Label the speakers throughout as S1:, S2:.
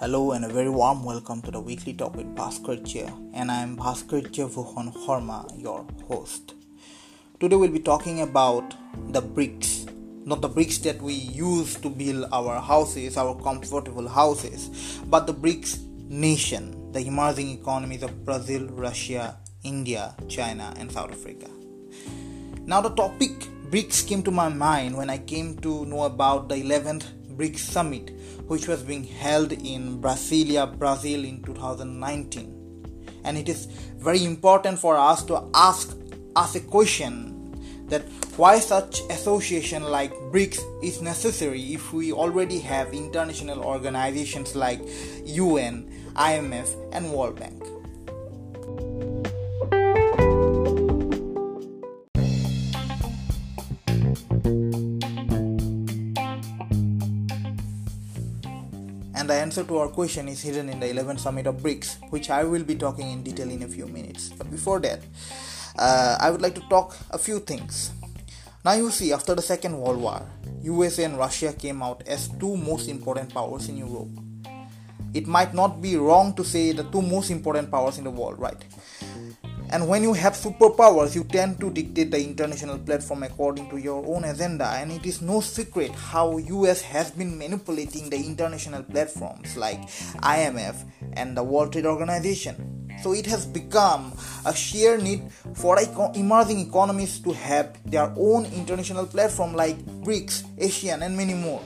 S1: Hello and a very warm welcome to the weekly talk with Bhaskar and I am Bhaskar Vuhon Horma, your host. Today we'll be talking about the bricks, not the bricks that we use to build our houses, our comfortable houses, but the BRICS nation, the emerging economies of Brazil, Russia, India, China, and South Africa. Now the topic BRICS came to my mind when I came to know about the 11th BRICS summit which was being held in Brasilia, Brazil in 2019. And it is very important for us to ask us a question that why such association like BRICS is necessary if we already have international organizations like UN, IMF and World Bank. And the answer to our question is hidden in the 11th summit of BRICS, which I will be talking in detail in a few minutes. But before that, uh, I would like to talk a few things. Now you see, after the Second World War, USA and Russia came out as two most important powers in Europe. It might not be wrong to say the two most important powers in the world, right? And when you have superpowers, you tend to dictate the international platform according to your own agenda. And it is no secret how US has been manipulating the international platforms like IMF and the World Trade Organization. So it has become a sheer need for emerging economies to have their own international platform like BRICS, ASEAN, and many more.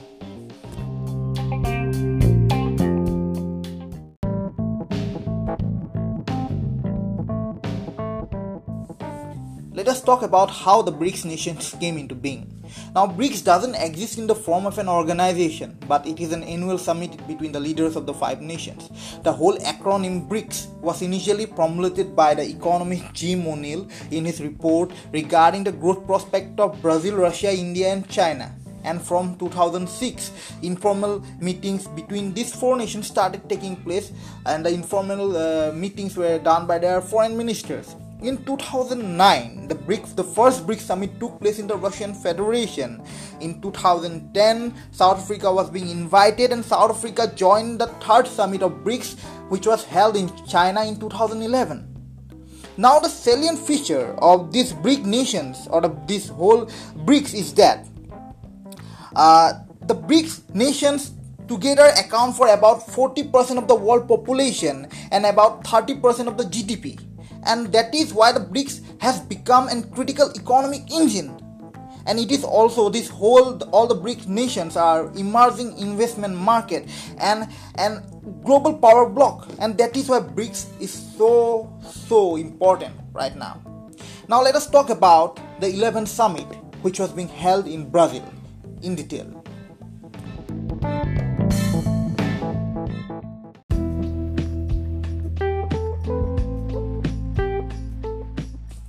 S1: Let us talk about how the BRICS nations came into being. Now, BRICS doesn't exist in the form of an organization, but it is an annual summit between the leaders of the five nations. The whole acronym BRICS was initially promulgated by the economist Jim O'Neill in his report regarding the growth prospect of Brazil, Russia, India, and China and from 2006 informal meetings between these four nations started taking place and the informal uh, meetings were done by their foreign ministers in 2009, the BRICS, the first BRICS summit took place in the Russian Federation. In 2010, South Africa was being invited, and South Africa joined the third summit of BRICS, which was held in China in 2011. Now, the salient feature of these BRIC nations or of this whole BRICS is that uh, the BRICS nations together account for about 40% of the world population and about 30% of the GDP and that is why the BRICS has become a critical economic engine. And it is also this whole all the BRICS nations are emerging investment market and and global power block, and that is why BRICS is so so important right now. Now let us talk about the 11th summit, which was being held in Brazil, in detail.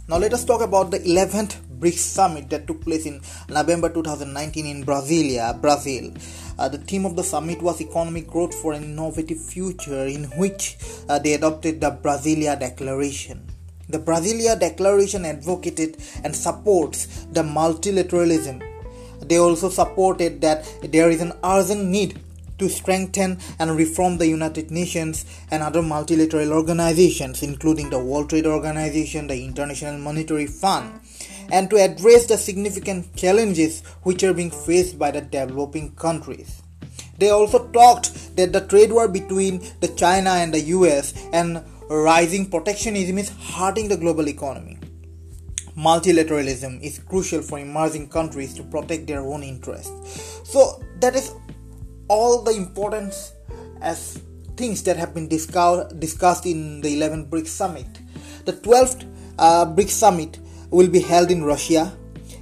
S1: Now let us talk about the 11th BRICS summit that took place in November 2019 in Brasilia, Brazil. Uh, the theme of the summit was economic growth for an innovative future, in which uh, they adopted the Brasilia Declaration. The Brasilia Declaration advocated and supports the multilateralism. They also supported that there is an urgent need to strengthen and reform the United Nations and other multilateral organizations, including the World Trade Organization, the International Monetary Fund, and to address the significant challenges which are being faced by the developing countries. They also talked that the trade war between the China and the US and rising protectionism is hurting the global economy. Multilateralism is crucial for emerging countries to protect their own interests. So that is all the importance as things that have been discuss- discussed in the 11th BRICS summit. The 12th uh, BRICS summit will be held in Russia,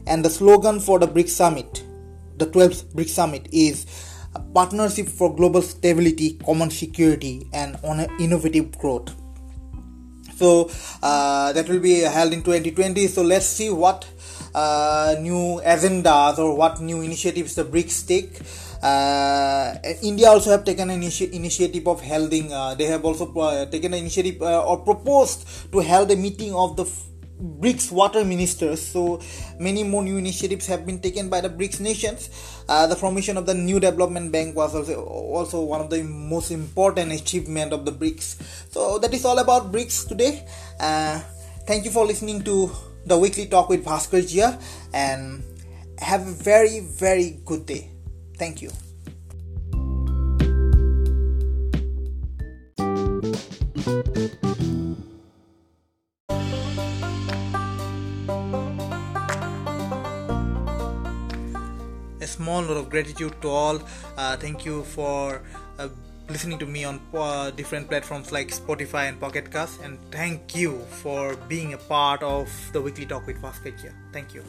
S1: and the slogan for the BRICS summit, the 12th BRICS summit, is a partnership for global stability, common security, and innovative growth. So uh, that will be held in 2020. So let's see what uh, new agendas or what new initiatives the BRICS take. Uh, India also have taken an initi- initiative of holding. Uh, they have also uh, taken an initiative or proposed to hold a meeting of the BRICS water ministers. So many more new initiatives have been taken by the BRICS nations. Uh, the formation of the new development bank was also, also one of the most important achievement of the BRICS. So that is all about BRICS today. Uh, thank you for listening to the weekly talk with Bhaskar Jia and have a very very good day. Thank you. a small note of gratitude to all. Uh, thank you for uh, listening to me on uh, different platforms like Spotify and Pocket Cast, and thank you for being a part of the weekly talk with Vaskajya. Thank you.